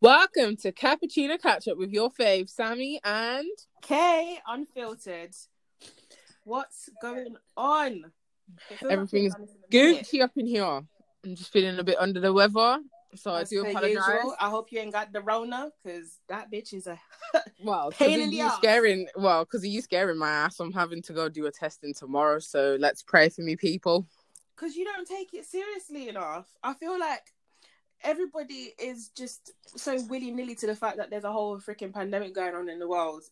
Welcome to Cappuccino Catch Up with your fave, Sammy and K Unfiltered. What's going on? Like Everything's we've done this in a minute. Gucci up in here. I'm just feeling a bit under the weather, so I do apologize. usual, I hope you ain't got the Rona, because that bitch is a. Well, Pain in the ass. scaring, well, because you scaring my ass, I'm having to go do a testing tomorrow. So let's pray for me, people. Because you don't take it seriously enough. I feel like everybody is just so willy nilly to the fact that there's a whole freaking pandemic going on in the world.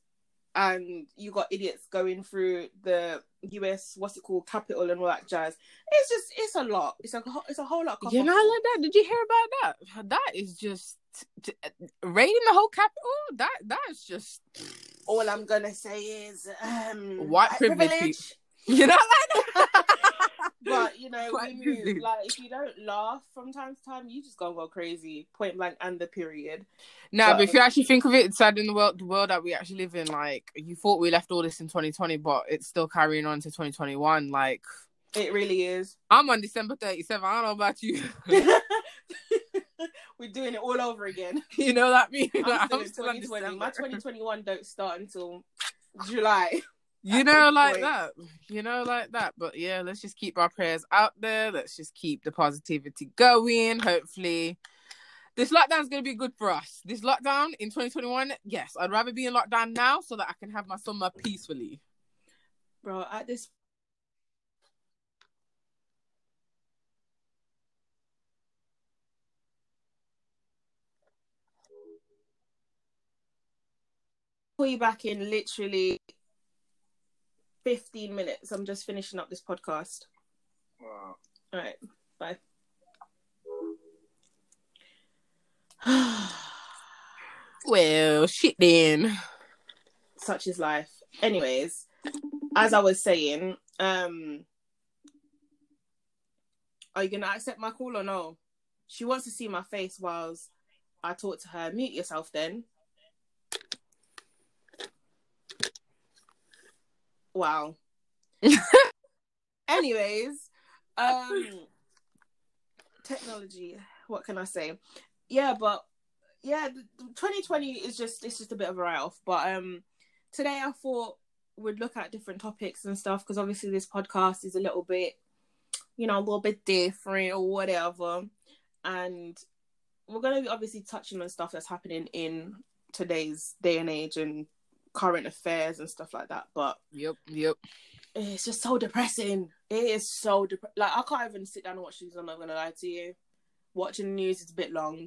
And you got idiots going through the US, what's it called, Capitol and all that jazz. It's just, it's a lot. It's a, it's a whole lot. Of You know, like that. Did you hear about that? That is just raiding the whole Capitol. That that's just all I'm gonna say is um, White privilege you know, like but you know, move. privilege. Like if you don't laugh from time to time, you just gonna go crazy. Point blank and the period. No, but But- if you actually think of it, it's sad in the world, the world that we actually live in. Like, you thought we left all this in 2020, but it's still carrying on to 2021. Like, It really is. I'm on December 37. I don't know about you. We're doing it all over again. you know that mean? I'm Like, still I'm still 2020. My 2021 don't start until July. You know, like that. You know, like that. But yeah, let's just keep our prayers out there. Let's just keep the positivity going. Hopefully, this lockdown's going to be good for us. This lockdown in 2021, yes, I'd rather be in lockdown now so that I can have my summer peacefully. Bro, at this Pull you back in literally 15 minutes. I'm just finishing up this podcast. Wow. All right, bye. Well, shit then. Such is life. Anyways, as I was saying, um, are you gonna accept my call or no? She wants to see my face whilst I talk to her. Mute yourself then. Wow. Anyways, um technology, what can I say? Yeah, but yeah, the- the 2020 is just it's just a bit of a write off. But um today I thought we'd look at different topics and stuff because obviously this podcast is a little bit you know, a little bit different or whatever. And we're gonna be obviously touching on stuff that's happening in today's day and age and current affairs and stuff like that. But Yep, yep. it's just so depressing. It is so dep- like I can't even sit down and watch these. I'm not gonna lie to you. Watching the news is a bit long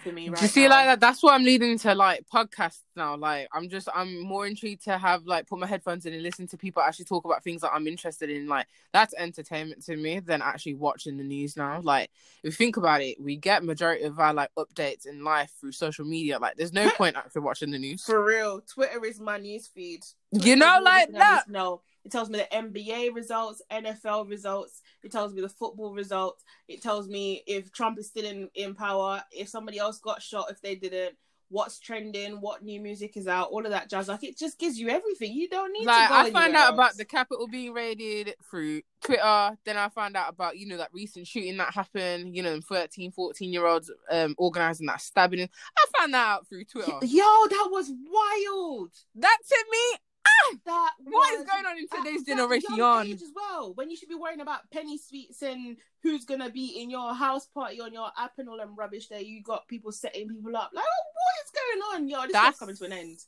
for me right you see now. like that? That's what I'm leading to like podcasts now. Like I'm just I'm more intrigued to have like put my headphones in and listen to people actually talk about things that I'm interested in. Like that's entertainment to me than actually watching the news now. Like if you think about it, we get majority of our like updates in life through social media. Like there's no point actually watching the news. For real, Twitter is my news feed. You know, like that. No, it tells me the NBA results, NFL results. It tells me the football results. It tells me if Trump is still in, in power, if somebody else got shot, if they didn't, what's trending, what new music is out, all of that jazz. Like it just gives you everything. You don't need Like to go I found out about the Capitol being raided through Twitter. Then I found out about, you know, that recent shooting that happened, you know, 13, 14 year olds um organizing that stabbing. I found that out through Twitter. Yo, that was wild. That to me, That what is was going on in today's generation? as well. When you should be worrying about penny sweets and who's gonna be in your house party on your app and all them rubbish there, you got people setting people up. Like, oh, what is going on? Yo, this That's- is coming to an end.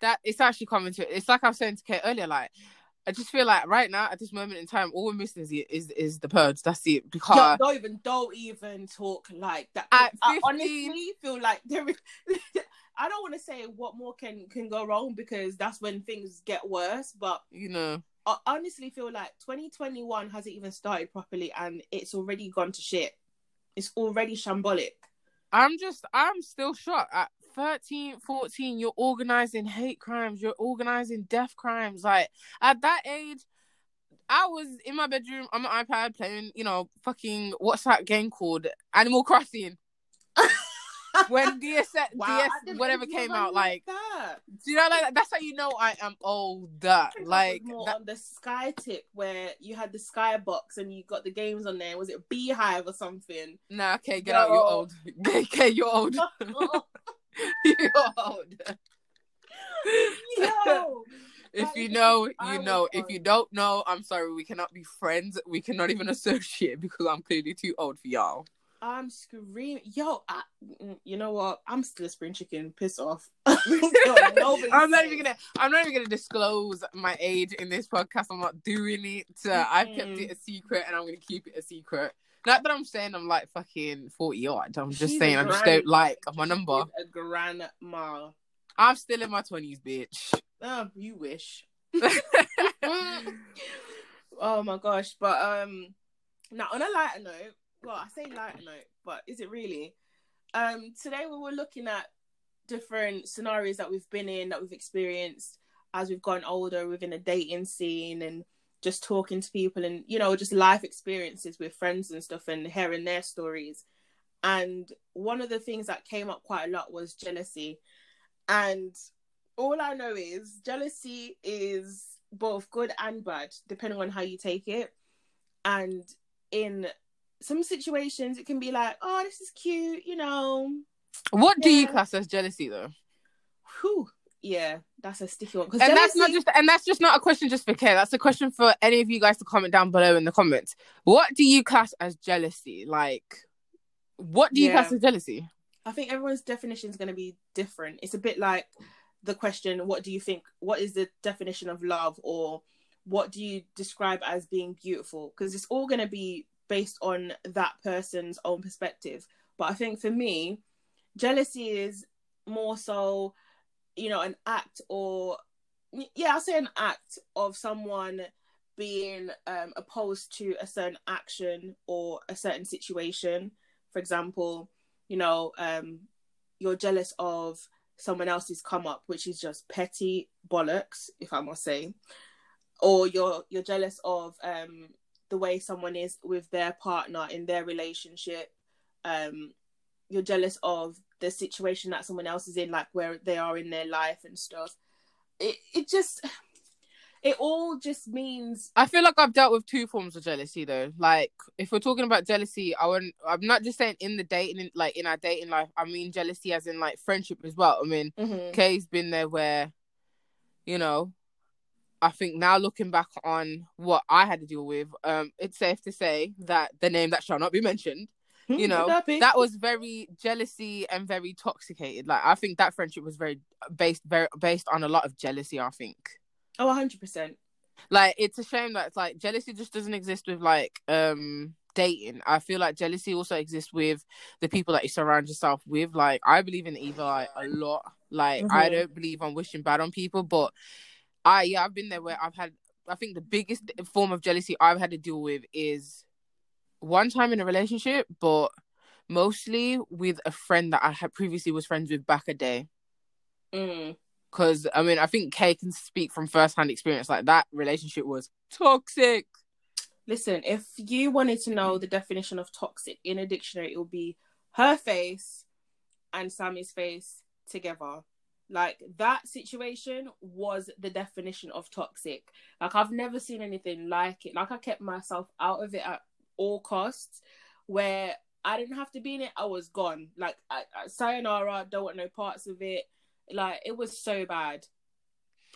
That it's actually coming to. It's like I was saying to Kate earlier. Like I just feel like right now at this moment in time, all we're missing is is, is the purge. That's it. Yo, Because don't even don't even talk like that. At I 15 honestly feel like there is I don't want to say what more can can go wrong because that's when things get worse, but you know, I honestly feel like 2021 hasn't even started properly and it's already gone to shit. It's already shambolic. I'm just I'm still shocked. At 13, 14, you're organizing hate crimes. You're organizing death crimes. Like at that age. I was in my bedroom on my iPad playing, you know, fucking what's that game called? Animal Crossing. When DS, Wow, DS whatever came out, like that. Do you know like that's how you know I am older. I think I Like more that- on the Sky tip where you had the Sky box and you got the games on there. Was it Beehive or something? nah, okay, get out. You're old. Okay, you're old. too old. Yo, If you know, you know. If you don't know, I'm sorry. We cannot be friends. We cannot even associate because I'm clearly too old for y'all. I'm screaming. Yo, I, mm, you know what? I'm still a spring chicken. Piss off. Nobody I'm not even gonna. I'm not even gonna disclose my age in this podcast. I'm not doing it. Uh, I've kept it a secret, and I'm gonna keep it a secret. Not that I'm saying I'm like fucking forty odd. I'm just She's saying I just don't like my number. A grandma. I'm still in my twenties, bitch. Oh, you wish. oh my gosh. But um now on a lighter note, well, I say lighter note, but is it really? Um today we were looking at different scenarios that we've been in, that we've experienced as we've gotten older within a dating scene and just talking to people and you know just life experiences with friends and stuff and hearing their stories. And one of the things that came up quite a lot was jealousy. And all i know is jealousy is both good and bad depending on how you take it. And in some situations it can be like oh this is cute you know what do you class as jealousy, though? Whew. yeah that's a sticky one and that's not just and that's just not a question just for care that's a question for any of you guys to comment down below in the comments what do you class as jealousy like what do you Yeah. class as jealousy I think everyone's definition is going to be different. It's a bit like the question, what do you think? What is the definition of love? Or what do you describe as being beautiful? Because it's all going to be based on that person's own perspective. But I think for me, jealousy is more so, you know, an act or, yeah, I'll say an act of someone being um, opposed to a certain action or a certain situation. For example, you know, um, you're jealous of someone else's come up, which is just petty bollocks, if I must say, or you're you're jealous of um, the way someone is with their partner in their relationship. Um, you're jealous of the situation that someone else is in, like where they are in their life and stuff. It it just it all just means i feel like i've dealt with two forms of jealousy though like if we're talking about jealousy i wouldn't i'm not just saying in the dating like in our dating life i mean jealousy as in like friendship as well i mean Kay's been there where, you know, I think now looking back on what I had to deal with, um, it's safe to say that the name that shall not be mentioned, you know, that was very jealousy and very toxicated. Like I think that friendship was very based very based on a lot of jealousy, I think. oh, hundred percent. Like it's a shame that it's like jealousy just doesn't exist with like um dating. I feel like jealousy also exists with the people that you surround yourself with. Like I believe in evil eye a lot. Like I Mhm. don't believe on wishing bad on people, but I yeah, I've been there where I've had I think the biggest form of jealousy I've had to deal with is one time in a relationship, but mostly with a friend that I had previously was friends with back a day. Mm. Cause I mean I think Kay can speak from first hand experience. Like that relationship was toxic. Listen, if you wanted to know the definition of toxic in a dictionary, it would be her face and Sammy's face together. Like that situation was the definition of toxic. Like I've never seen anything like it. Like I kept myself out of it at all costs. Where I didn't have to be in it, I was gone. Like I, I, sayonara, don't want no parts of it. Like it was so bad.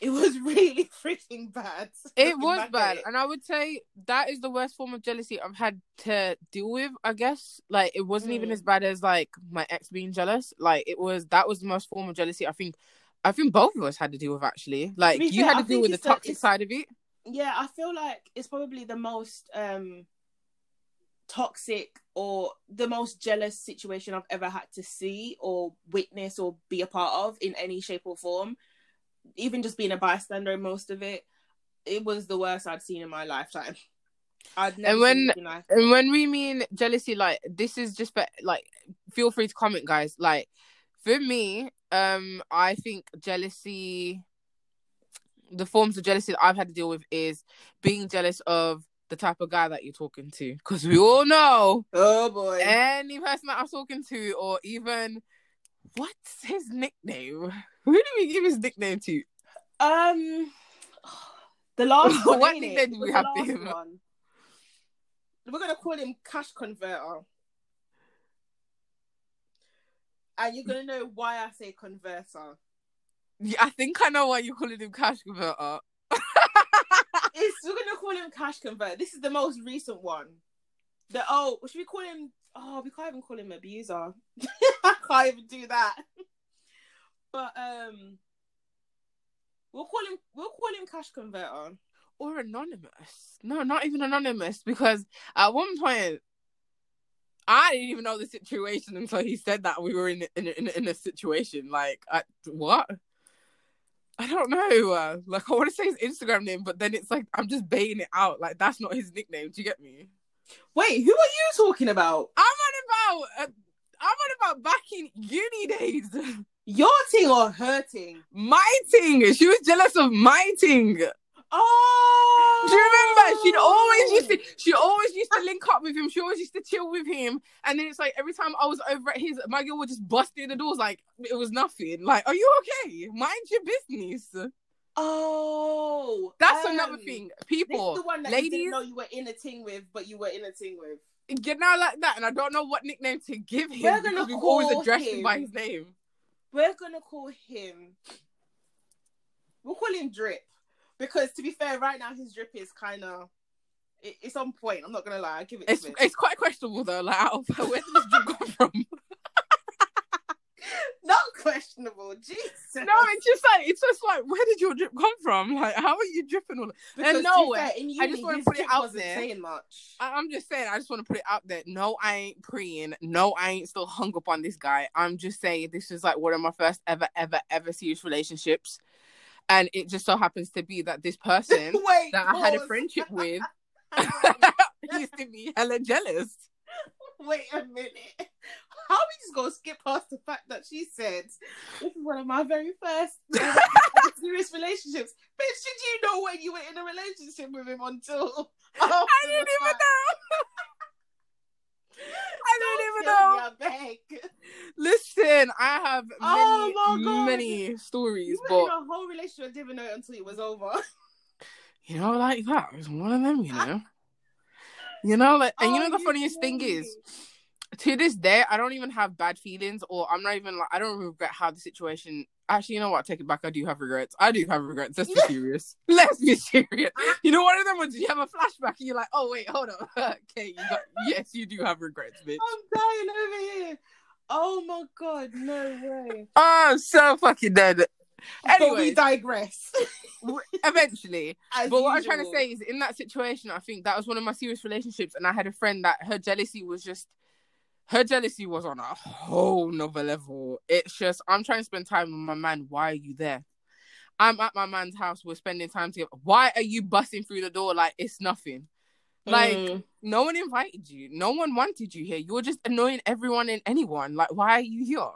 It was really freaking bad. It was bad, it. and I would say that is the worst form of jealousy I've had to deal with. I guess like it wasn't even Mm. as bad as like my ex being jealous. Like it was that was the most form of jealousy I think. I think both of us had to deal with actually. Like you had I to deal with the toxic side of it. yeah i feel like it's probably the most um toxic or the most jealous situation i've ever had to see or witness or be a part of in any shape or form even just being a bystander most of it it was the worst i'd seen in my lifetime i'd never And when- like And when we mean jealousy, like this is just for like feel free to comment, guys. Like for me, um, I think jealousy the forms of jealousy that I've had to deal with is being jealous of the type of guy that you're talking to. Because we all know oh boy any person that I'm talking to, or even what's his nickname? Who do we give his nickname to? um the last one What nickname do we have for him? one. we're gonna call him cash converter and you're gonna know why I say converter. Yeah, I think I know why you're calling him cash converter. It's we're gonna call him cash converter. This is the most recent one. The oh, should we call him? Oh, we can't even call him abuser. I can't even do that. But um, we'll call him. We'll call him cash converter. or anonymous. No, not even anonymous, because at one point I didn't even know the situation until he said that we were in in in, in a situation. Like, I, what? I don't know. Uh, like, I want to say his Instagram name, but then it's like I'm just baiting it out. Like, that's not his nickname. Do you get me? Wait, who are you talking about? I'm on about. Uh, I'm on about back in uni days. Your thing or her thing? My ting. She was jealous of my ting. Oh, Do you remember? She'd always used to. She always used to link up with him. She always used to chill with him. And then it's like every time I was over at his, my girl would just bust through the doors like it was nothing. Like, are you okay? Mind your business. Oh, That's um, another thing. People, the one that you ladies, didn't know you were in a ting with, but you were in a ting with. get now like that, and I don't know what nickname to give him We're gonna always call addressed him by his name. We're gonna call him. We'll call him Drip because, to be fair, right now his drip is kind of. It, it's on point. I'm not gonna lie. I give it. It's it's quite questionable though. Like, where did this drip come from? not questionable. Jesus. No, it's just like it's just like where did your drip come from? Like, how are you dripping all? because and no, be fair, in I just wanna put it out there. saying much. I- I'm just saying, I just want to put it out there. No, I ain't preying. No, I ain't still hung up on this guy. I'm just saying this is like one of my first ever, ever, ever serious relationships. And it just so happens to be that this person Wait, that I had a friendship with used to be hella jealous. Wait a minute. How are we just gonna skip past the fact that she said this is one of my very first serious relationships? Bitch, did you know when you were in a relationship with him until I didn't even know. I didn't even know. Listen, I have oh many, Oh my God. many stories, You but a whole relationship didn't know it until it was over. you know, like that was one of them. You know, you know, like, and you Oh, know the funniest thing is. to this day, I don't even have bad feelings, or I'm not even like I don't regret how the situation. Actually, you know what? I take it back. I do have regrets. I do have regrets. Let's be serious. Let's be serious. You know, one of them was you have a flashback and you're like, oh wait, hold on. okay, you got yes, you do have regrets, bitch. I'm dying over here. Oh my god, no way. Oh, so fucking dead. But we Anyway, digress. eventually. As But what I'm trying to say is, in that situation, I think that was one of my serious relationships, and I had a friend that her jealousy was just, her jealousy was on a whole nother level. It's just, I'm trying to spend time with my man. Why are you there? I'm at my man's house. We're spending time together. Why are you busting through the door like it's nothing? Like Mm. no one invited you. No one wanted you here. You're just annoying everyone and anyone. Like why are you here?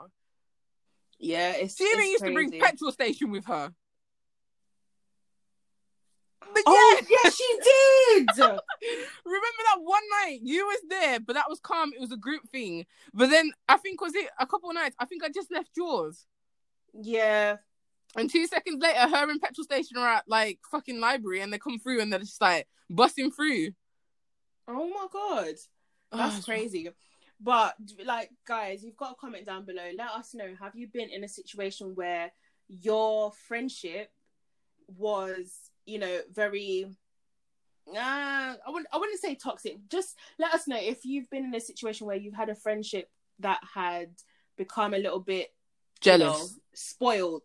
Yeah, it's She even used to bring petrol station with her. But Oh yeah, yeah, she did. remember that one night you was there, but that was calm. It was a group thing. But then I think was it a couple of nights. I think I just left yours, yeah. and two seconds later, her and petrol station are at like fucking library, and they come through and they're just like busting through. Oh my god, that's crazy. But like, guys, you've got to comment down below. Let us know. Have you been in a situation where your friendship was, you know, very uh, I wouldn't I wouldn't say toxic. Just let us know if you've been in a situation where you've had a friendship that had become a little bit you know, Jealous. spoiled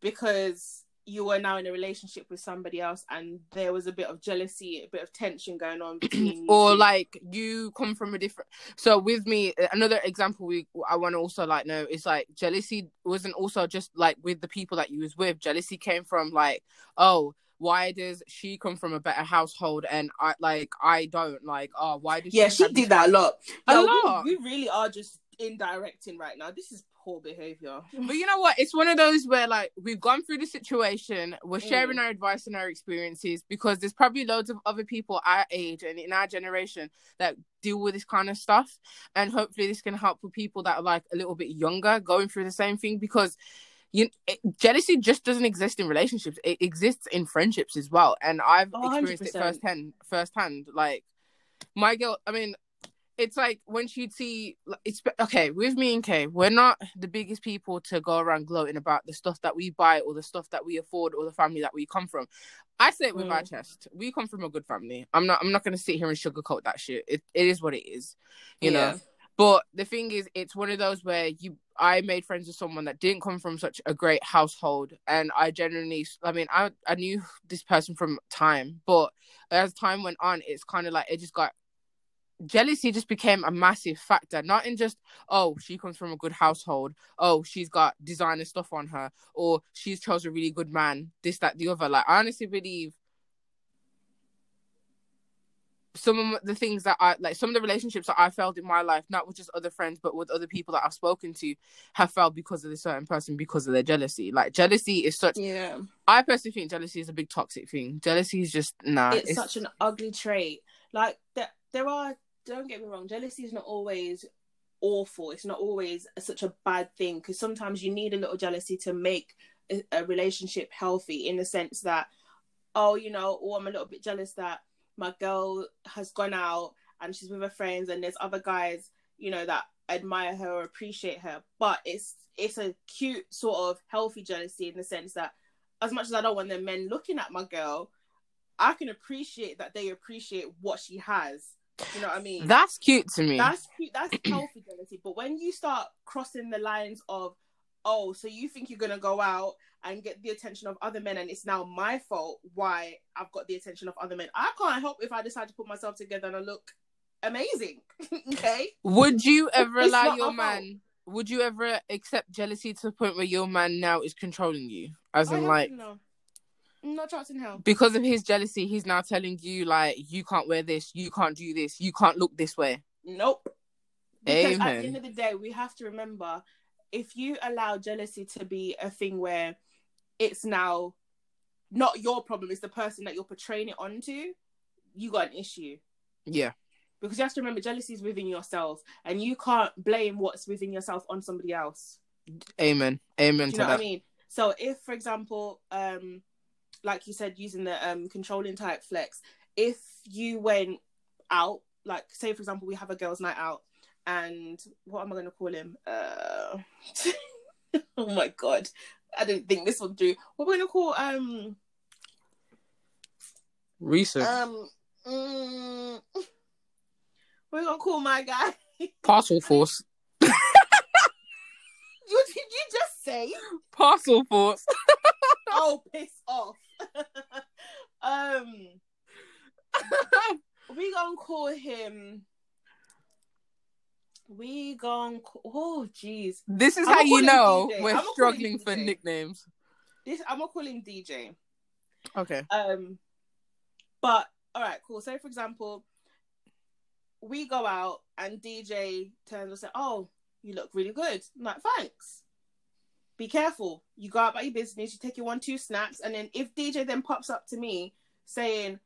because you were now in a relationship with somebody else and there was a bit of jealousy, a bit of tension going on between or two. like you come from a different so with me uh, another example we i want to also like know is like jealousy wasn't also just like with the people that you was with jealousy came from like oh why does she come from a better household and i like i don't like oh why does yeah, she she did that a lot. A Yeah, we- lot. We, really are just indirecting right now. This is poor behavior. But you know what? It's one of those where like we've gone through the situation, we're Mm. sharing our advice and our experiences because there's probably loads of other people our age and in our generation that deal with this kind of stuff. And hopefully this can help with people that are like a little bit younger going through the same thing because you it, jealousy just doesn't exist in relationships. It exists in friendships as well. And I've Oh, experienced it firsthand firsthand. Like my girl, I mean, it's like when she'd see it's okay with me and Kay, we're not the biggest people to go around gloating about the stuff that we buy or the stuff that we afford or the family that we come from. I say it with Mm. our chest. We come from a good family. I'm not I'm not gonna sit here and sugarcoat that shit. It it is what it is. You know. But the thing is, it's one of those where you, I made friends with someone that didn't come from such a great household, and I genuinely, I mean, I, I knew this person from time, but as time went on, it's kind of like it just got jealousy just became a massive factor. Not in just oh, she comes from a good household, oh, she's got designer stuff on her, or she's chose a really good man, this, that, the other. Like, I honestly believe some of the things that I like, some of the relationships that I felt in my life, not with just other friends, but with other people that I've spoken to, have felt because of this certain person because of their jealousy. Like jealousy is such. Yeah. I personally think jealousy is a big toxic thing. Jealousy is just nah. it's, such an ugly trait. Like there, there are. Don't get me wrong. Jealousy is not always awful. It's not always such a bad thing because sometimes you need a little jealousy to make a, a relationship healthy. In the sense that, oh, you know, oh, I'm a little bit jealous that my girl has gone out and she's with her friends, and there's other guys, you know, that admire her or appreciate her. But it's it's a cute sort of healthy jealousy in the sense that, as much as I don't want the men looking at my girl, I can appreciate that they appreciate what she has. You know what I mean? That's cute to me. That's cute. That's healthy jealousy. But when you start crossing the lines of, oh, so you think you're gonna go out and get the attention of other men, and it's now my fault why I've got the attention of other men. I can't help if I decide to put myself together and I look amazing. okay. Would you ever It's allow your fault. man? Would you ever accept jealousy to the point where your man now is controlling you? As I in, like, to know. No chance in hell. because of his jealousy, he's now telling you, like, you can't wear this, you can't do this, you can't look this way. Nope. Because at the end of the day, we have to remember if you allow jealousy to be a thing where it's now not your problem, it's the person that you're portraying it onto, you got an issue. Yeah. Because you have to remember jealousy is within yourself and you can't blame what's within yourself on somebody else. Amen. Amen Do to you know that. what I mean? So if, for example, um, like you said, using the um controlling type flex, if you went out, like say for example, we have a girls' night out, and what am I going to call him? Uh, oh my god, I didn't think this would do. What we're going to call um Research. um mm, we're going to call my guy. Parcel force. What did you just say? Parcel force. oh, piss off. um, we gonna call him. We gonna call, oh jeez. This is I'ma how you know DJ. we're I'ma call him struggling for nicknames. This I'm gonna call him DJ. Okay. Um, but all right, cool. So for example, we go out and DJ turns and say, "Oh, you look really good." I'm like, thanks. Be careful. You go out about your business. You take your one two snaps, and then if DJ then pops up to me saying,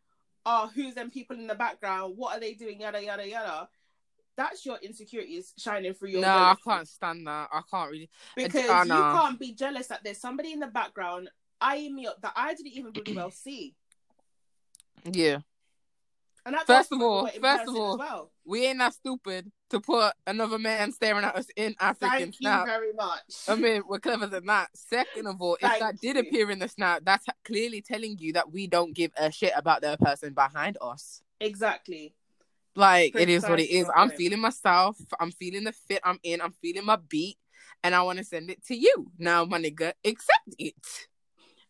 "Oh, who's them people in the background? What are they doing?" Yada yada yada. That's your insecurities shining through your. No, I can't stand that. I can't really. Uh, because oh, you can't be jealous that there's somebody in the background eyeing me up that I didn't even really well see. Yeah. And First of all- first of all, well. We ain't that stupid to put another man staring at us in African Thank you snap. very much. I mean, we're clever than that. Second of all, if Thank that did you. appear in the snap, that's clearly telling you that we don't give a shit about the person behind us. exactly. Like it is what it is. I'm feeling myself. I'm feeling the fit I'm in. I'm feeling my beat, and I want to send it to you. Now, my nigga, accept it.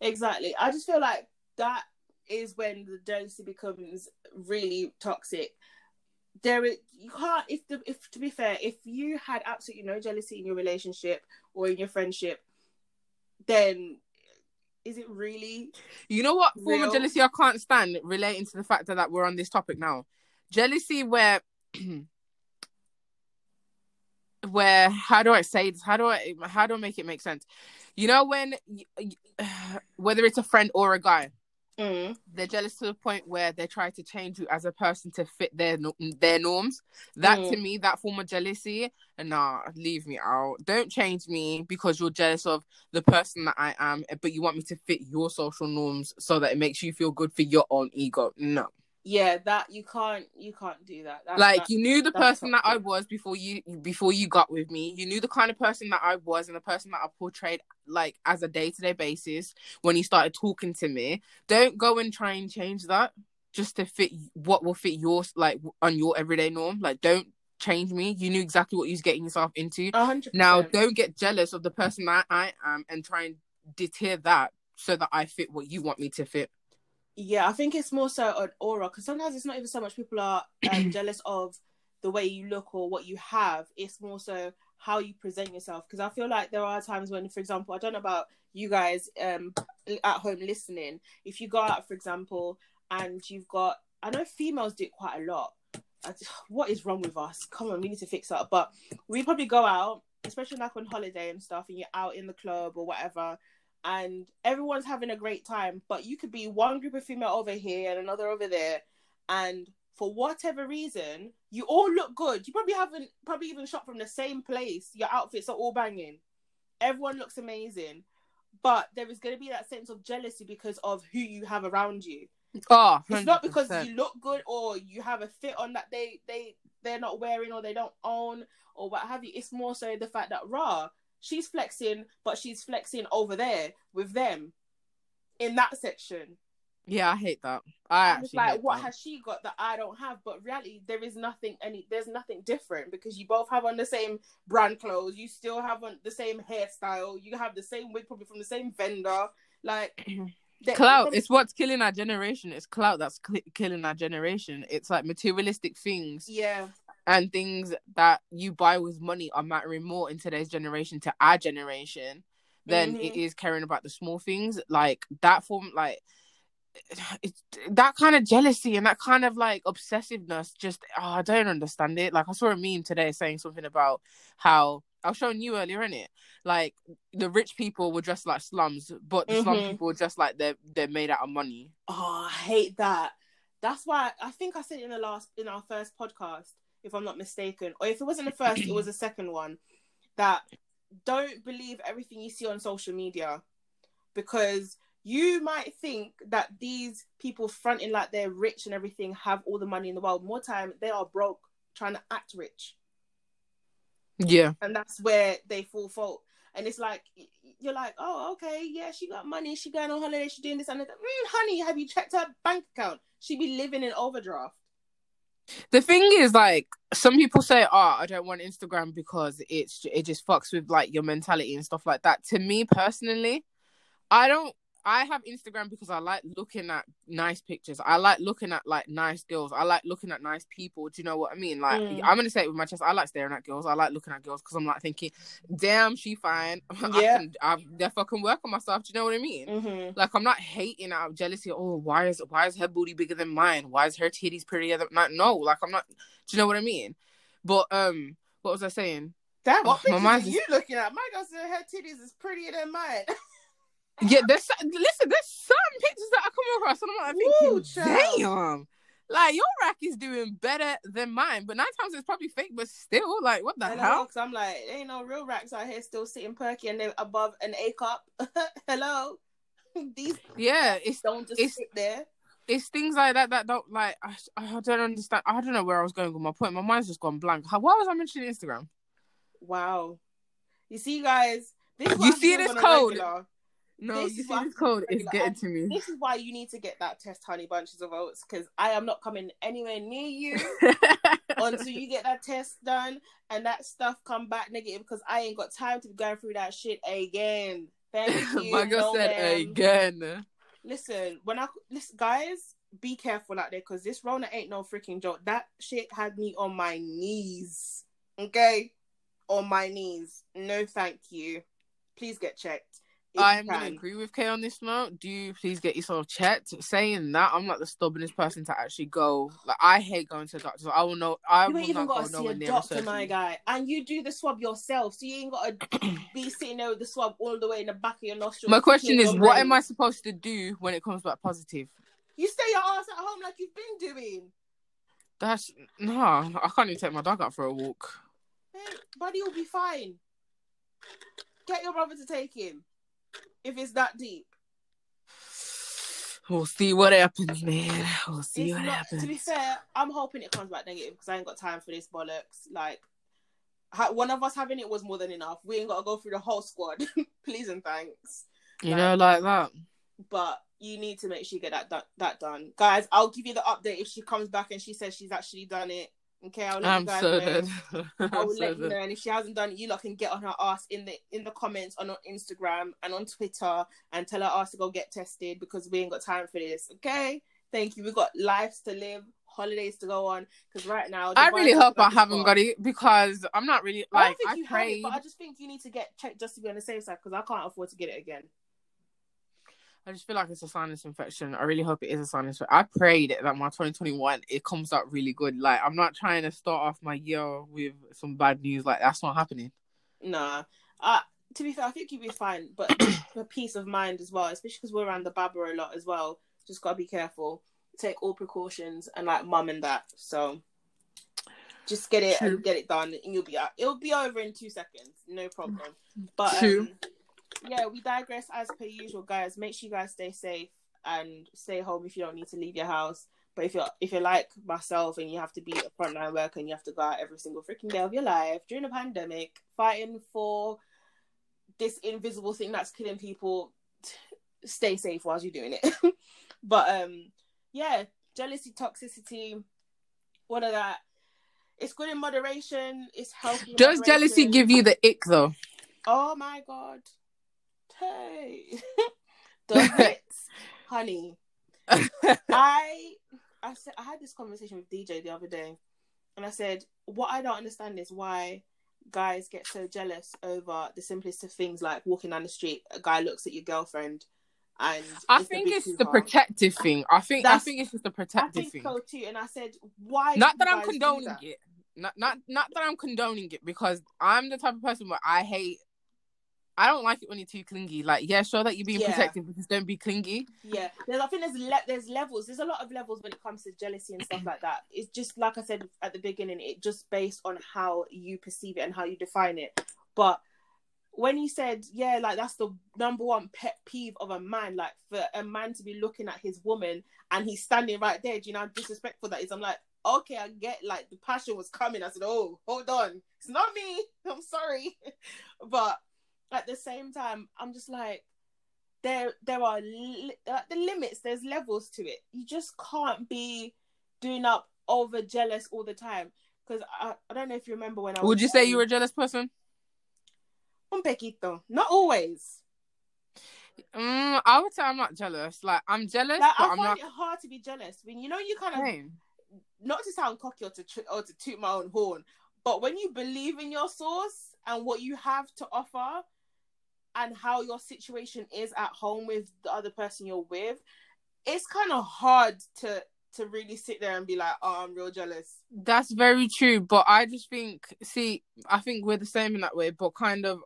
Exactly. I just feel like that is when the jealousy becomes really toxic. There is you can't if the if to be fair, if you had absolutely no jealousy in your relationship or in your friendship, then is it really You know what form Real. of jealousy I can't stand relating to the fact that, that we're on this topic now. Jealousy where where how do I say this? How do I how do I make it make sense? You know when whether it's a friend or a guy, Mm. they're jealous to the point where they try to change you as a person to fit their their norms. That to Mm. me, that form of jealousy, nah, leave me out. Don't change me because you're jealous of the person that I am, but you want me to fit your social norms so that it makes you feel good for your own ego. No, Yeah, that you can't you can't do that. Like that- you knew the person that I was before you before you got with me. You knew the kind of person that I was and the person that I portrayed like as a day to day basis when you started talking to me. Don't go and try and change that just to fit what will fit yours like on your everyday norm. Like don't change me. You knew exactly what you was getting yourself into. A hundred Now don't get jealous of the person that I am and try and deter that so that I fit what you want me to fit. Yeah, I think it's more so an aura because sometimes it's not even so much people are um, jealous of the way you look or what you have. It's more so how you present yourself. Because I feel like there are times when, for example, I don't know about you guys um, at home listening. If you go out, for example, and you've got, I know females do it quite a lot. What is wrong with us? Come on, we need to fix that. But we probably go out, especially like on holiday and stuff, and you're out in the club or whatever, and everyone's having a great time. But you could be one group of female over here and another over there, and for whatever reason, you all look good. You probably haven't probably even shot from the same place. Your outfits are all banging. Everyone looks amazing. But there is going to be that sense of jealousy because of who you have around you. Oh, It's not because you look good or you have a fit on that they they they're not wearing or they don't own or what have you. It's more so the fact that raw she's flexing, but she's flexing over there with them in that section. Yeah, I hate that. I And actually like, what that. has she got that I don't have? But reality, there is nothing any. There's nothing different because you both have on the same brand clothes. You still have on the same hairstyle. You have the same wig, probably from the same vendor. Like clout it's what's killing our generation it's clout that's cl- killing our generation it's like materialistic things Yeah, and things that you buy with money are mattering more in today's generation to our generation than it Mhm. is caring about the small things like that form like it's that kind of jealousy and that kind of like obsessiveness just oh, i don't understand it like i saw a meme today saying something about how i was showing you earlier in it like the rich people were dressed like slums but the slum Mhm. people were just like they're they're made out of money Oh, I hate that. That's why I think I said in the last in our first podcast, if I'm not mistaken, or if it wasn't the first, it was the second one. That don't believe everything you see on social media, because you might think that these people fronting like they're rich and everything have all the money in the world. More time they are broke trying to act rich, yeah and that's where they fall fault. And it's like you're like, oh, okay, yeah, she got money, she going on holiday, she doing this and that. Mm, honey, have you checked her bank account? She be living in overdraft. The thing is like some people say oh i don't want instagram because it's it just fucks with like your mentality and stuff like that. To me personally i don't i have instagram because i like looking at nice pictures i like looking at like nice girls i like looking at nice people do you know what i mean like Mm. i'm gonna say it with my chest i like staring at girls i like looking at girls because i'm like thinking damn she fine Yeah. can, I, can work on myself do you know what i mean Mm-hmm. like I'm not hating out of jealousy. Oh, why is why is her booty bigger than mine? Why is her titties prettier than not? No, like I'm not. Do you know what I mean? But um, what was I saying? Damn, what Oh, my pictures are you looking at? My girl said her titties is prettier than mine. Yeah, there's listen. There's some pictures that I come across, and I'm like thinking, child. damn, like your rack is doing better than mine. But nine times it's probably fake, but still, like, what the Hello, hell? because I'm like, there ain't no real racks out here still sitting perky and they're above an A cup. Hello, these Yeah, it's don't just it's- sit there. it's things like that that don't like. I, I don't understand. I don't know where I was going with my point. My mind's just gone blank. How, why was I mentioning Instagram? Wow, you see, guys, this You I'm see this code? regular. No, This you see this code is getting to me. This is why you need to get that test, honey bunches of oats, because I am not coming anywhere near you. until you get that test done and that stuff come back negative because I ain't got time to be going through that shit again. Thank you. My girl no, said ma'am. again. Listen, when I listen, guys, be careful out there because this Rona ain't no freaking joke. That shit had me on my knees. Okay, on my knees. No, thank you. Please get checked. If you I'm gonna agree with Kay on this note. Do you please get yourself checked? Saying that, I'm like the stubbornest person to actually go. Like I hate going to doctors. I will know. I You ain't even got to see a doctor, my guy, and you do the swab yourself, so you ain't got to be sitting there with the swab all the way in the back of your nostril. My question is, what am I supposed to do when it comes back positive? You stay your ass at home like you've been doing. That's no, I can't even take my dog out for a walk. Hey, buddy will be fine. Get your brother to take him if it's that deep. We'll see what happens, man. We'll see It's what not- happens. To be fair, I'm hoping it comes back negative because I ain't got time for this bollocks. Like, ha- one of us having it was more than enough. We ain't got to go through the whole squad. Please and thanks. you know, like that. But you need to make sure you get that done, that done, guys. I'll give you the update if she comes back and she says she's actually done it. Okay, I'll let I'm you guys so know. I will so let you know, and if she hasn't done it, you lot can get on her ass in the in the comments on, on Instagram and on Twitter and tell her ass to go get tested because we ain't got time for this. Okay, thank you. We've got lives to live, holidays to go on. Because right now, I really hope I haven't got it because I'm not really I don't like think I, you have it, but I just think you need to get checked just to be on the safe side because I can't afford to get it again. I just feel like it's a sinus infection. I really hope it is a sinus. infection. I prayed that my 2021 it comes out really good. Like I'm not trying to start off my year with some bad news. Like that's not happening. Nah. Uh, to be fair, I think you'll be fine, but for peace of mind as well, especially because we're around the Baba a lot as well. Just gotta be careful. Take all precautions and like mum and that. So just get it True. and get it done, and you'll be out. It'll be over in two seconds, no problem. But True. um, yeah, we digress as per usual, guys. Make sure you guys stay safe and stay home if you don't need to leave your house. But if you're if you're like myself and you have to be a frontline worker and you have to go out every single freaking day of your life during a pandemic, fighting for this invisible thing that's killing people, stay safe whilst you're doing it. but um, yeah, jealousy, toxicity, all of that. It's good in moderation. It's healthy. Does jealousy give you the ick though? Oh my god. Hey. the hits, honey. I I said I had this conversation with DJ the other day and I said what I don't understand is why guys get so jealous over the simplest of things like walking down the street, a guy looks at your girlfriend and I it's think it's the hoo-ha. protective thing. I think I think it's just the I protective think thing. so too. And I said, why Not that I'm condoning that? it. Not not not that I'm condoning it because I'm the type of person where I hate. I don't like it when you're too clingy. Like, yeah, show that you're being Yeah. protective, but just don't be clingy. Yeah, there's, I think there's le- there's levels. There's a lot of levels when it comes to jealousy and stuff like that. It's just like I said at the beginning. It just based on how you perceive it and how you define it. But when you said, yeah, like that's the number one pet peeve of a man, like for a man to be looking at his woman and he's standing right there. Do you know how disrespectful that is? I'm like, okay, I get like the passion was coming. I said, oh, hold on, it's not me. I'm sorry, but at the same time, I'm just like there there are li- uh, the limits there's levels to it you just can't be doing up over jealous all the time because I, I don't know if you remember when I was Would you say you were a jealous person? un pequito not always Mm, I would say I'm not jealous. Like, I'm jealous, like, but I I'm find not. it hard to be jealous when you know you kind of Same. not to sound cocky or to tr- or to toot my own horn but when you believe in your source and what you have to offer and how your situation is at home with the other person you're with it's kind of hard to to really sit there and be like oh i'm real jealous That's very true, but I just think, see, I think we're the same in that way, but kind of.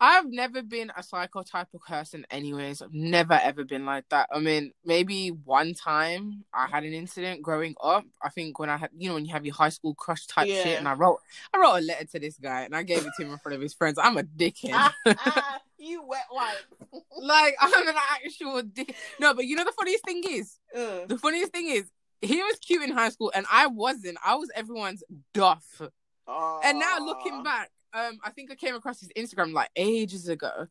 I've never been a psycho type of person, anyways. I've never ever been like that. I mean, maybe one time I had an incident growing up. I think when I had, you know, when you have your high school crush type Yeah. shit, and I wrote, I wrote a letter to this guy, and I gave it to him in front of his friends. I'm a dickhead. ah, ah, you wet wipe like I'm an actual dick. No, but you know the funniest thing is, Ugh. the funniest thing is, he was cute in high school, and I wasn't. I was everyone's duff. And now looking back, um, I think I came across his Instagram like ages ago,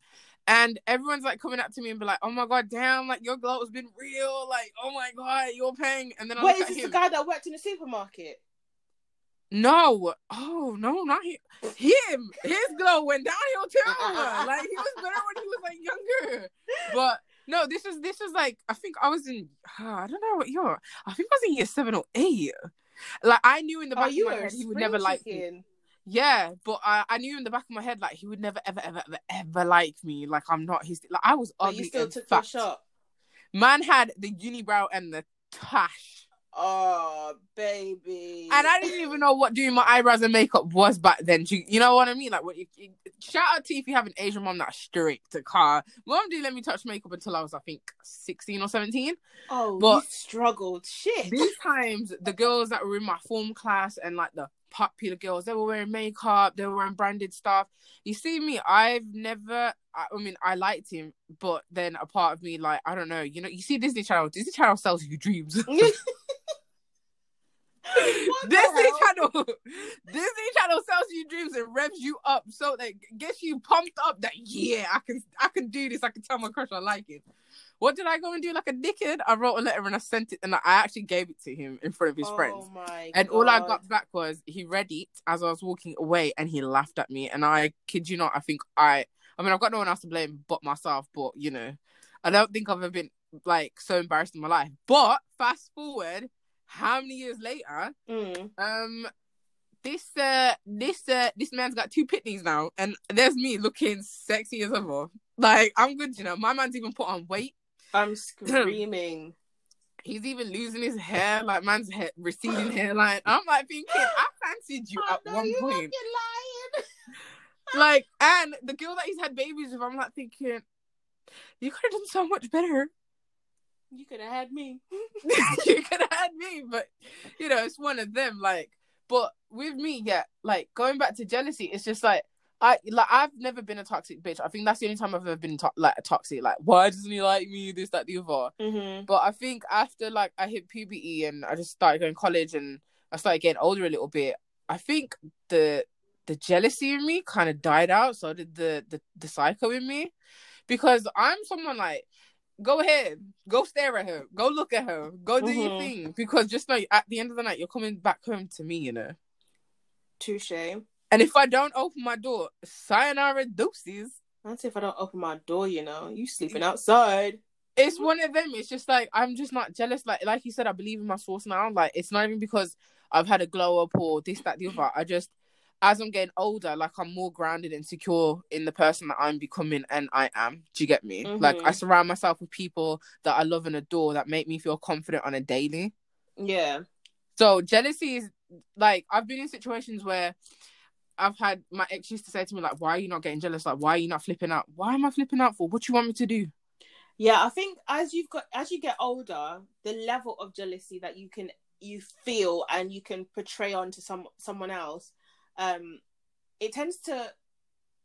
and everyone's like coming up to me and be like, "Oh my god, damn! Like your glow has been real. Like, oh my god, you're paying." And then I wait is this him. the guy that worked in the supermarket No, oh no, not him. Him, his glow went downhill too. like he was better when he was like younger. But no, this is this is like I think I was in uh, I don't know what year. I think I was in year seven or eight. Like I knew in the back oh of my head he would never like me. Yeah, but I, I knew in the back of my head like he would never ever ever ever ever like me. Like I'm not his. Like I was but ugly you still took fat. shot Man had the unibrow and the tash, oh baby and I didn't even know what doing my eyebrows and makeup was back then. You, you know what I mean? Like what? You, you- shout out to you if you have an Asian mom that's strict. To car mom didn't let me touch makeup until I was I think sixteen or seventeen. oh but- struggled shit These times the girls that were in my form class and like the popular girls. They were wearing makeup, they were wearing branded stuff. You see me, I've never I, I mean I liked him, but then a part of me like I don't know, you know, you see Disney Channel, Disney Channel sells you dreams. Disney Channel, Disney Channel sells you dreams and revs you up so that gets you pumped up that yeah, I can I can do this. I can tell my crush I like it. What did I go and do like a dickhead? I wrote a letter and I sent it and I actually gave it to him in front of his oh friends. And God. all I got back was he read it as I was walking away and he laughed at me. And I kid you not, I think I I mean I've got no one else to blame but myself, but you know, I don't think I've ever been like so embarrassed in my life. But fast forward, how many years later, Mm. um this uh this uh this man's got two pitneys now and there's me looking sexy as ever. Like I'm good, you know. My man's even put on weight. I'm screaming. He's even losing his hair, like man's hair, receding hairline. I'm like thinking, I fancied you Oh, at no, one you point. lying. Like, and the girl that he's had babies with, I'm like thinking, you could have done so much better. You could have had me. you could have had me, but you know, it's one of them. Like, but with me, yeah, like going back to jealousy, it's just like I like I've never been a toxic bitch. I think that's the only time I've ever been to- like a toxic. Like, why doesn't he like me? This, that, the other. Mm-hmm. But I think after like I hit puberty and I just started going to college and I started getting older a little bit, I think the the jealousy in me kind of died out. So did the the the psycho in me, because I'm someone like. Go ahead, go stare at her, go look at her, go do your Mhm. thing. Because just know at the end of the night, you're coming back home to me, you know. Touche. And if I don't open my door, sayonara deuces. That's if I don't open my door, you know. You sleeping outside. it's one of them. It's just like I'm just not jealous. Like like you said, I believe in my source now. Like it's not even because I've had a glow up or this, that, the other. I just as I'm getting older, like I'm more grounded and secure in the person that I'm becoming and I am. Do you get me? Like I Mhm. surround myself with people that I love and adore that make me feel confident on a daily. Yeah. So jealousy is like I've been in situations where I've had my ex used to say to me like, "Why are you not getting jealous? Like, why are you not flipping out? Why am I flipping out for? What do you want me to do?" Yeah, I think as you've got as you get older, the level of jealousy that you can you feel and you can portray onto some someone else, um, it tends to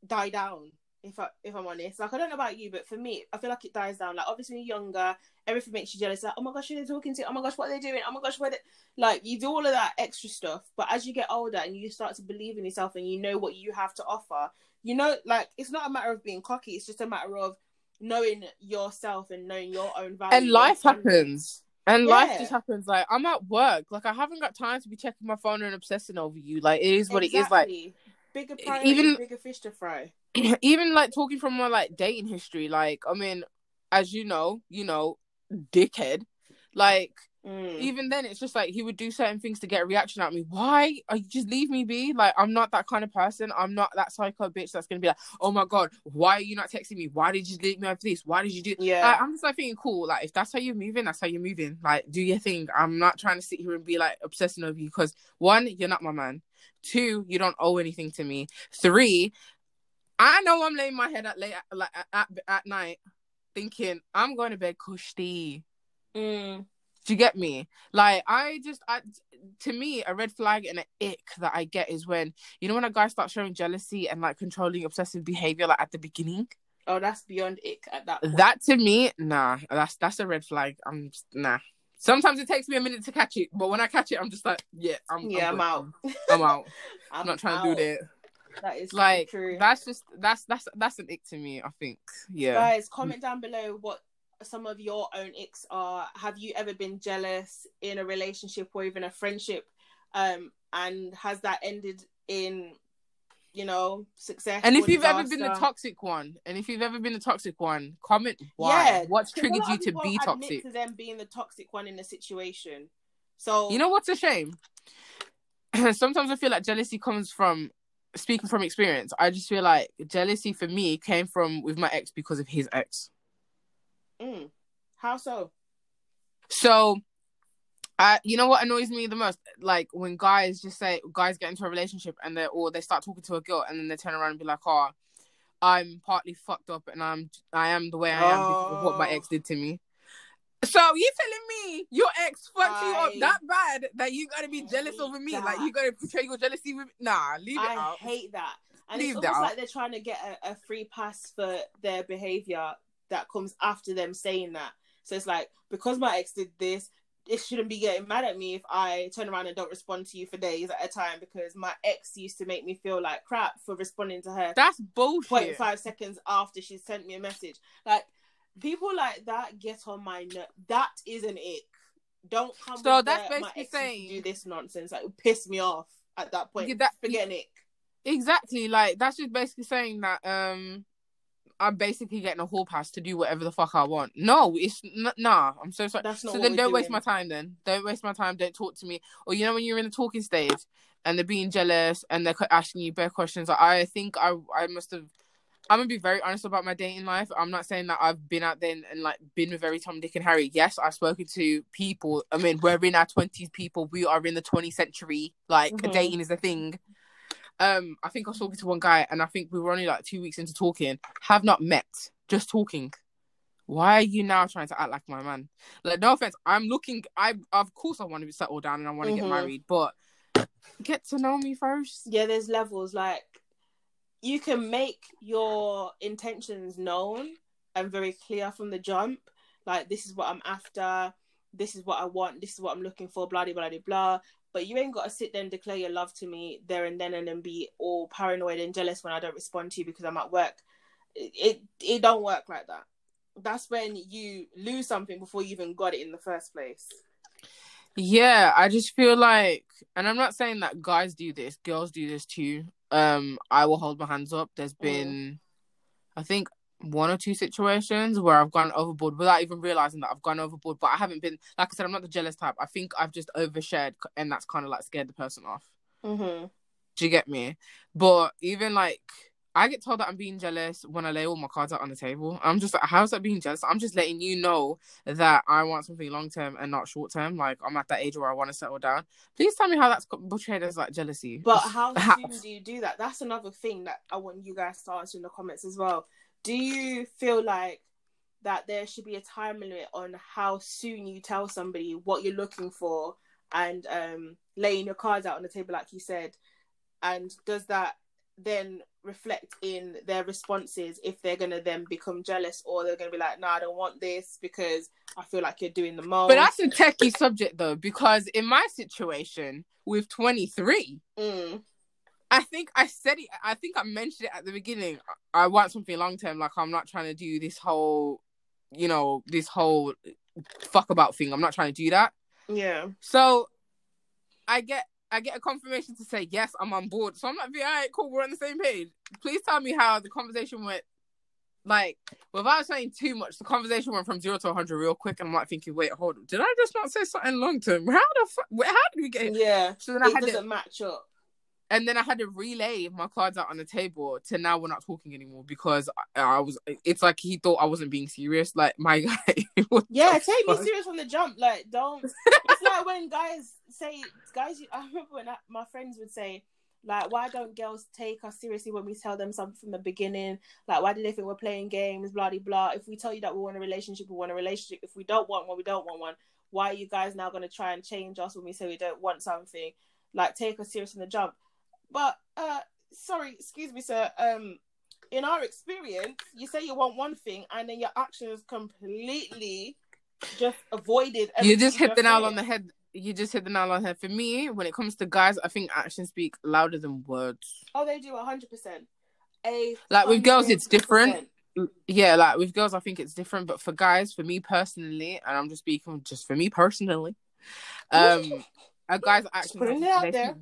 die down. If I if I'm honest, like I don't know about you, but for me, I feel like it dies down. Like obviously, when you're younger, everything makes you jealous. Like, oh my gosh, who they talking to? Oh my gosh, what are they doing? Oh my gosh, what? They... Like you do all of that extra stuff, but as you get older and you start to believe in yourself and you know what you have to offer, you know, like it's not a matter of being cocky. It's just a matter of knowing yourself and knowing your own value. and life happens and life just happens like i'm at work like i haven't got time to be checking my phone and obsessing over you like it is what it is like Exactly. Bigger priority, even- bigger fish to fry. even like talking from my like dating history like i mean as you know you know dickhead like Mm. even then it's just like he would do certain things to get a reaction out of me why are you just leave me be like i'm not that kind of person i'm not that psycho bitch that's gonna be like oh my god why are you not texting me why did you leave me over this why did you do Yeah. I, I'm just like thinking, cool. Like, if that's how you're moving, that's how you're moving. Like, do your thing. I'm not trying to sit here and be like obsessing over you because one, you're not my man. Two, you don't owe anything to me. Three, I know I'm laying my head at late like at, at, at night, thinking I'm going to bed kushti. Mm. Do you get me? Like, I just, I, to me, a red flag and an ick that I get is when you know when a guy starts showing jealousy and like controlling obsessive behavior, like at the beginning. Oh, that's beyond ick at that. Point. That to me, nah, that's that's a red flag. I'm just, nah. Sometimes it takes me a minute to catch it, but when I catch it, I'm just like, yeah, I'm yeah, I'm, good. out. I'm out. I'm I'm not trying to do that. That is Like true. that's just that's that's that's an ick to me. I think, yeah. Guys, comment mm. down below what some of your own icks are. Have you ever been jealous in a relationship or even a friendship? Um, and has that ended in, you know, success? And if you've ever been the toxic one, and if you've ever been the toxic one, comment why. Yeah, What's triggered you to be toxic? To them being the toxic one in the situation. So You know what's a shame? Sometimes I feel like jealousy comes from speaking from experience. I just feel like jealousy for me came from with my ex because of his ex. Mm, how so? So, I you know what annoys me the most? Like when guys just say guys get into a relationship and they or they start talking to a girl and then they turn around and be like, "Oh, I'm partly fucked up and I'm I am the way I am because of what my Oh. ex did to me." So you telling me, your ex fucked you up that bad that you gotta be jealous over me. that. Like you gotta portray your jealousy with Nah, leave it I out. hate that. And Leave it's almost like they're trying to get a, a free pass for their behavior that comes after them saying that. So it's like because my ex did this, it shouldn't be getting mad at me if I turn around and don't respond to you for days at a time because my ex used to make me feel like crap for responding to her That's bullshit. 0.5 seconds after she sent me a message. Like people like that get on my nerve. That is an ick. Don't come. So that's basically saying- do this nonsense. Like piss me off at that point. Yeah, that- Forget an ick. Exactly. Like that's just basically saying that um I'm basically getting a hall pass to do whatever the fuck I want. No, it's n- nah. I'm so sorry. That's not. So then don't waste my time. Then don't waste my time. Don't talk to me. Or you know when you're in the talking stage and they're being jealous and they're asking you bare questions. Like, I think I I must have. I'm gonna be very honest about my dating life. I'm not saying that I've been out there and, and like been with every Tom, Dick, and Harry. Yes, I've spoken to people. I mean, we're in our twenties, people. We are in the 20th century. Like Mhm. dating is a thing. Um, I think I was talking to one guy, and I think we were only like two weeks into talking. Have not met, just talking. Why are you now trying to act like my man? Like, no offense, I'm looking. I of course I want to settle down and I want to Mhm. get married, but get to know me first. Yeah, there's levels. Like you can make your intentions known and very clear from the jump. Like this is what I'm after. This is what I want. This is what I'm looking for. Blah blah blah blah. But you ain't got to sit there and declare your love to me there and then, and then be all paranoid and jealous when I don't respond to you because I'm at work. It it, it don't work like that. That's when you lose something before you even got it in the first place. Yeah, I just feel like, and I'm not saying that guys do this, girls do this too. Um, I will hold my hands up. There's been, I think, one or two situations where I've gone overboard without even realizing that I've gone overboard. But I haven't been, like I said, I'm not the jealous type. I think I've just overshared, and that's kind of like scared the person off. Mm-hmm. Do you get me? But even like I get told that I'm being jealous when I lay all my cards out on the table. I'm just like, how's that being jealous? I'm just letting you know that I want something long term and not short term. Like I'm at that age where I want to settle down. Please tell me how that's portrayed as like jealousy. But how How- soon do you do that? That's another thing that I want you guys to answer in the comments as well. Do you feel like that there should be a time limit on how soon you tell somebody what you're looking for and um, laying your cards out on the table, like you said? And does that then reflect in their responses if they're gonna then become jealous or they're gonna be like, no, I don't want this because I feel like you're doing the most. But that's a techie subject though, because in my situation with 23, Mm, I think I said it. I think I mentioned it at the beginning. I want something long term. Like I'm not trying to do this whole, you know, this whole fuck about thing. I'm not trying to do that. yeah. So I get I get a confirmation to say yes, I'm on board. So I'm like, all right, cool, we're on the same page. Please tell me how the conversation went. Like without saying too much, the conversation went from zero to 100 real quick, and I'm like thinking, wait, hold on, did I just not say something long term? How the fuck? How did we get? Yeah. So then I had to doesn't match up. And then I had to relay my cards out on the table to now we're not talking anymore because I, I was. It's like he thought I wasn't being serious. Like my guy. Yeah, take me serious from the jump. Like, don't. it's like when guys say, guys. I remember when I, my friends would say, like, why don't girls take us seriously when we tell them something from the beginning? Like, why do they think we're playing games? Blah blah blah. If we tell you that we want a relationship, we want a relationship. If we don't want one, we don't want one. Why are you guys now going to try and change us when we say we don't want something? Like, take us serious from the jump. But, uh, sorry, excuse me, sir. Um, in our experience, you say you want one thing, and then your actions completely just avoided. You just hit the nail on the head. You just hit the nail on the head. For me, when it comes to guys, I think actions speak louder than words. Oh, they do hundred percent. A Like, with girls, it's different. Yeah, like with girls, I think it's different. But for guys, for me personally, and I'm just speaking just for me personally, um, a guy's actions. putting it out there.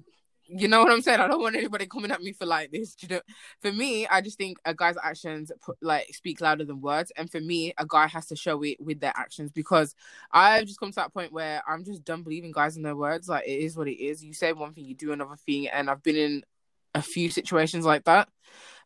You know what I'm saying? I don't want anybody coming at me for like this. You know, for me, I just think a guy's actions put, like speak louder than words, and for me, a guy has to show it with their actions because I've just come to that point where I'm just done believing guys in their words. Like it is what it is. You say one thing, you do another thing, and I've been in a few situations like that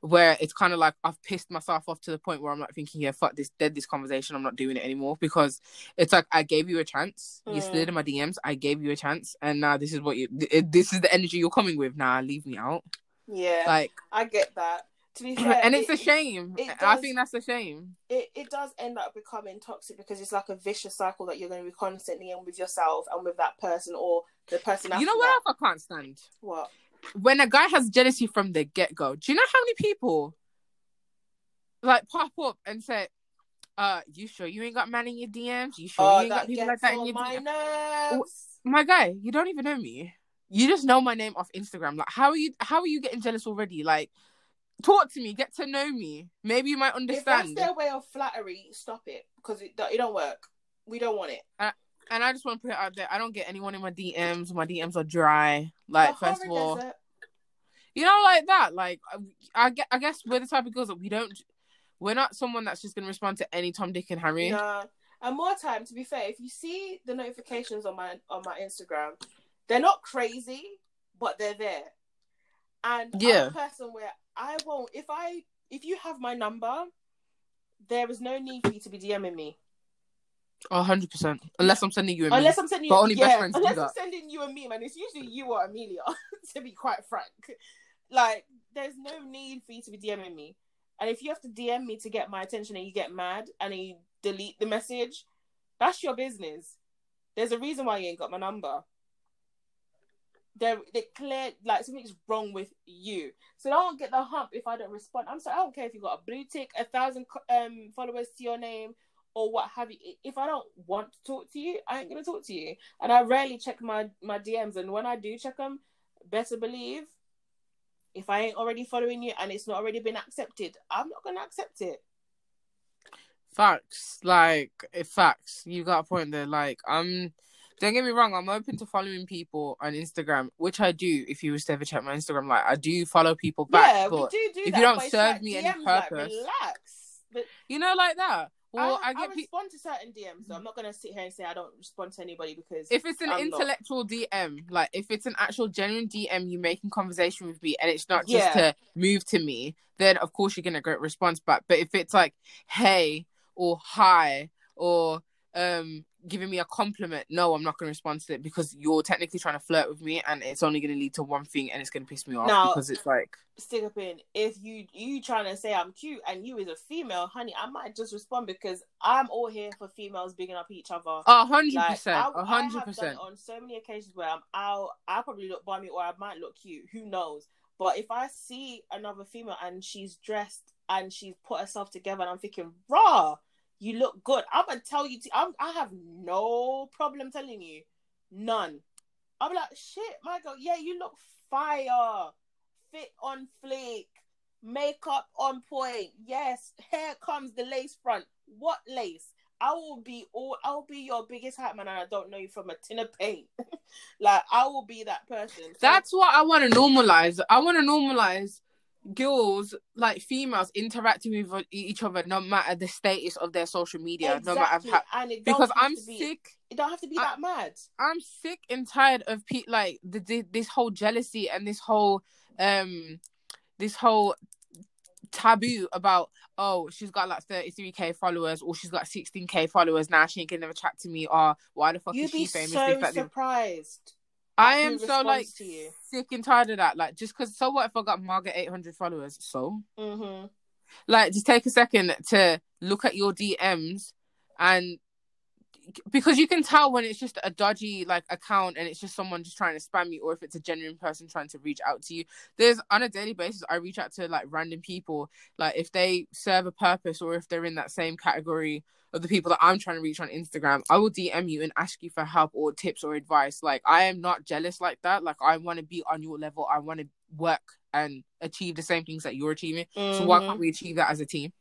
where it's kind of like I've pissed myself off to the point where I'm like thinking, yeah, fuck this, dead this conversation. I'm not doing it anymore because it's like I gave you a chance. You Mm. slid in my DMs. I gave you a chance, and now this is what you. This is the energy you're coming with. Now leave me out. Yeah, Like I get that. to be fair, and it's it, a shame. it I think that's a shame. it, it does end up becoming toxic because it's like a vicious cycle that you're going to be constantly in with yourself and with that person or the person. You know what that. else I can't stand? What? When a guy has jealousy from the get go. Do you know how many people like pop up and say, "Uh, you sure you ain't got man in your DMs? You sure Oh, you ain't got people like that in your my DMs?" nerves. My guy, you don't even know me. You just know my name off Instagram. Like, how are you? How are you getting jealous already? Like, talk to me, get to know me. Maybe you might understand. If that's their way of flattery, stop it because it, it don't work. We don't want it. And I just want to put it out there. I don't get anyone in my DMs. My DMs are dry. Like, The first of all, you know, like that. Like, uh, I, I I guess we're the type of girls that we don't. We're not someone that's just gonna respond to any Tom, Dick, and Harry. Nah. And more time, to be fair, if you see the notifications on my on my Instagram, they're not crazy, but they're there. And Yeah. I'm a person where I won't if I if you have my number, there is no need for you to be DMing me. A hundred percent. Unless I'm sending you a Unless meme. I'm sending you But only best yeah, friends do unless I'm that. sending you a meme, and it's usually you or Amelia, to be quite frank. Like, there's no need for you to be DMing me. And if you have to DM me to get my attention and you get mad and you delete the message, that's your business. There's a reason why you ain't got my number. There, they clear like something's wrong with you. So don't get the hump if I don't respond. I'm sorry, I don't care if you got a blue tick, a thousand um followers to your name, or what have you. If I don't want to talk to you, I ain't gonna talk to you. And I rarely check my my DMs, and when I do check them, better believe if I ain't already following you and it's not already been accepted, I'm not gonna accept it. Facts. Like facts. You got a point there. Like I'm don't get me wrong, I'm open to following people on Instagram, which I do if you was to ever check my Instagram. Like I do follow people back, yeah, we but do do if you don't serve like me any DMs, like, purpose- relax. But you know, like that. Well, I, I, get I respond to certain DMs, so I'm not gonna sit here and say I don't respond to anybody because if it's an I'm not. intellectual DM, like if it's an actual genuine DM, you making conversation with me, and it's not just Yeah. to move to me, then of course you're gonna get a response back. But if it's like, hey or hi or um giving me a compliment, no, I'm not gonna respond to it because you're technically trying to flirt with me, and it's only gonna lead to one thing, and it's gonna piss me off Now- because it's like, stick up in. If you you trying to say I'm cute and you is a female, honey, I might just respond because I'm all here for females bigging up each other. a hundred percent, a hundred percent. on so many occasions where I'm out, I probably look bummy or I might look cute. Who knows? But if I see another female and she's dressed and she's put herself together, and I'm thinking, raw, you look good. I'm gonna tell you. i I'm, I have no problem telling you, none. I'm like, shit, my girl, yeah, you look fire, fit on fleek, makeup on point. Yes, here comes the lace front. What lace? I will be all. I'll be your biggest hype man, and I don't know you from a tin of paint. like I will be that person. So- That's what I want to normalize. I want to normalize girls, like females, interacting with each other, no matter the status of their social media, no matter exactly. how. Because I'm be, sick. It don't have to be I- that mad. I'm sick and tired of pe- like the, the this whole jealousy and this whole um this whole taboo about oh she's got like 33k followers or she's got 16k followers now she ain't gonna never chat to me or why the fuck You'd is be she famous so surprised. I am so like to you. sick and tired of that like just because so what if I got Margaret 800 followers? So? Hmm like just take a second to look at your DMs and because you can tell when it's just a dodgy like account and it's just someone just trying to spam you or if it's a genuine person trying to reach out to you. There's on a daily basis i reach out to like random people like if they serve a purpose or if they're in that same category of the people that i'm trying to reach on instagram i will dm you and ask you for help or tips or advice. Like i am not jealous like that. Like i want to be on your level. I want to work and achieve the same things that you're achieving. So why can't we achieve that as a team?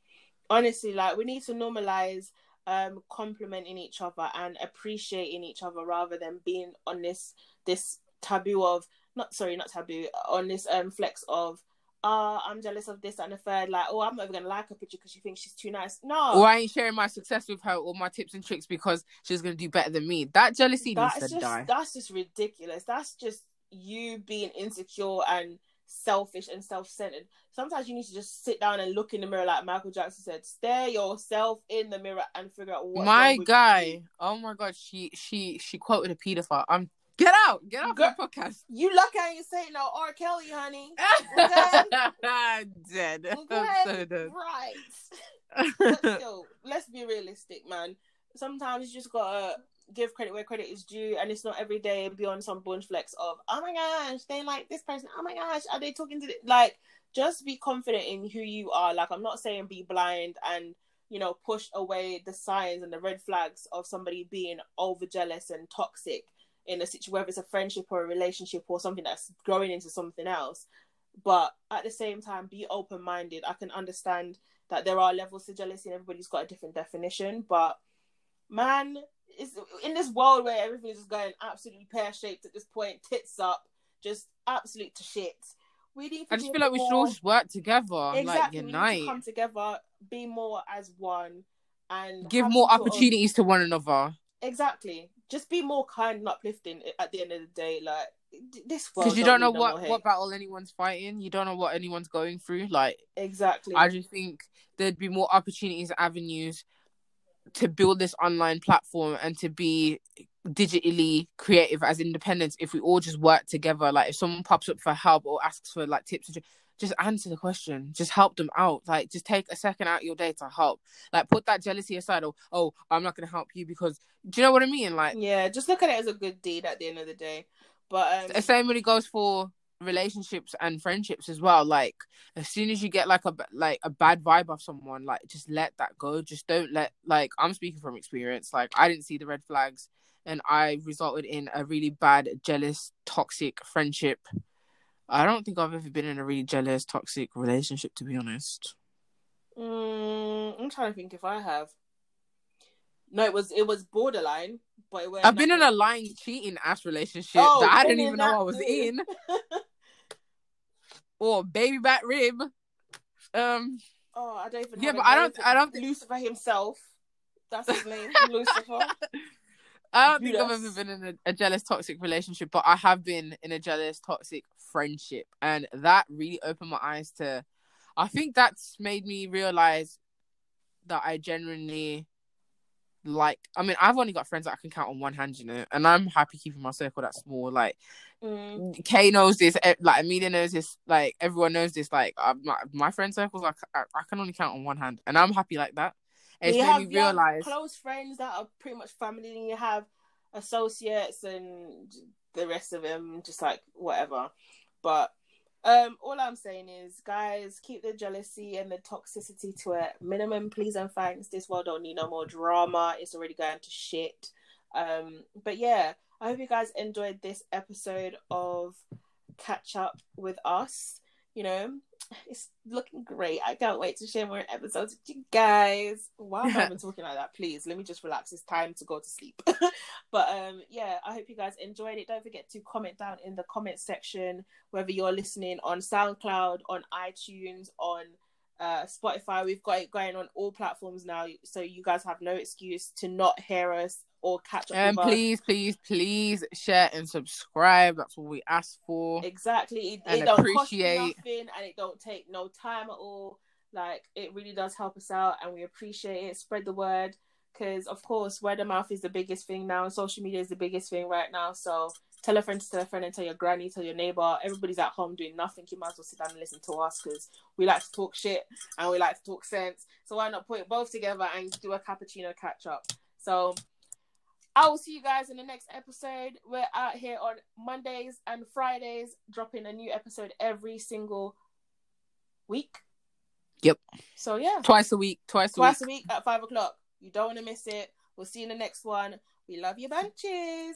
Honestly like we need to normalize um complimenting each other and appreciating each other rather than being on this this taboo of not sorry not taboo on this um flex of uh i'm jealous of this and the third like oh i'm not even gonna like her picture because she thinks she's too nice no or I ain't sharing my success with her or my tips and tricks because she's gonna do better than me. That jealousy that's needs to just die. that's just ridiculous that's just you being insecure and selfish and self-centered sometimes you need to just sit down and look in the mirror like michael jackson said stare yourself in the mirror and figure out what my guy, oh my god, she she she quoted a pedophile. I'm Get out! Get out Girl- of the podcast. You lucky I ain't saying no R. Kelly, honey. Okay. dead. I'm so dead. Right. But still, let's be realistic, man. Sometimes you just gotta give credit where credit is due, and it's not every day be on some bunch flex of, oh my gosh, they like this person. Oh my gosh, are they talking to the-? like? Just be confident in who you are. Like I'm not saying be blind and you know push away the signs and the red flags of somebody being over jealous and toxic in a situation, whether it's a friendship or a relationship or something that's growing into something else. But at the same time, be open minded. I can understand that there are levels to jealousy and everybody's got a different definition. But man, is in this world where everything's just going absolutely pear shaped at this point, tits up, just absolute to shit. We need. To I just feel like we should all just work together, exactly like we need unite, to come together, be more as one, and give more some sort of- opportunities to one another. exactly. Just be more kind and uplifting at the end of the day. Like this world, Because you don't know no what what battle anyone's fighting. You don't know what anyone's going through. Like exactly. I just think there'd be more opportunities, avenues to build this online platform and to be digitally creative as independents if we all just work together. Like if someone pops up for help or asks for like tips, just answer the question. Just help them out. Like just take a second out of your day to help. Like put that jealousy aside. Or oh, I'm not gonna help you because do you know what I mean? Like yeah, just look at it as a good deed at the end of the day. But um, the same really goes for relationships and friendships as well like as soon as you get like a like a bad vibe of someone like just let that go just don't let like i'm speaking from experience like i didn't see the red flags and i resulted in a really bad jealous toxic friendship i don't think i've ever been in a really jealous toxic relationship to be honest mm, I'm trying to think if I have. No, it was it was borderline, but i've been in a lying cheating ass relationship Oh, that i didn't even know i was too. in or baby back rib um Oh, I don't even. Yeah, but I don't- I don't think- Lucifer himself. That's his name, Lucifer. I don't think I've ever been in a, a jealous toxic relationship, but I have been in a jealous toxic friendship, and that really opened my eyes to. I think that's made me realize that I genuinely like. I mean, I've only got friends that I can count on one hand, you know, and I'm happy keeping my circle that small. Like Mm. Kay knows this, like Amelia knows this, like everyone knows this. Like uh, my, my friend circles, like I, I can only count on one hand, and I'm happy like that. And It's you made have, me you have realize. close friends that are pretty much family, and you have associates and the rest of them, just like whatever. But um, all I'm saying is, guys, keep the jealousy and the toxicity to a minimum, please and thanks. This world don't need no more drama. It's already going to shit. Um, but yeah, I hope you guys enjoyed this episode of Catch Up with Us. You know, it's looking great. I can't wait to share more episodes with you guys. Why have I been talking like that? Please let me just relax. It's time to go to sleep. but um, yeah, I hope you guys enjoyed it. Don't forget to comment down in the comment section whether you're listening on SoundCloud, on iTunes, on uh, Spotify. We've got it going on all platforms now, so you guys have no excuse to not hear us or catch up And with us. please, please, please share and subscribe. That's what we ask for. Exactly. It, and it don't cost appreciate- nothing and it don't take no time at all. Like it really does help us out and we appreciate it. Spread the word. Because of course word of mouth is the biggest thing now and social media is the biggest thing right now. So tell a friend to tell a friend and tell your granny, tell your neighbor. Everybody's at home doing nothing. You might as well sit down and listen to us because we like to talk shit and we like to talk sense. So why not put it both together and do a cappuccino catch up? So I will see you guys in the next episode. We're out here on Mondays and Fridays, dropping a new episode every single week. Yep. So yeah, Twice a week. Twice, a week. twice a week at five o'clock. You don't want to miss it. We'll see you in the next one. We love you bunches.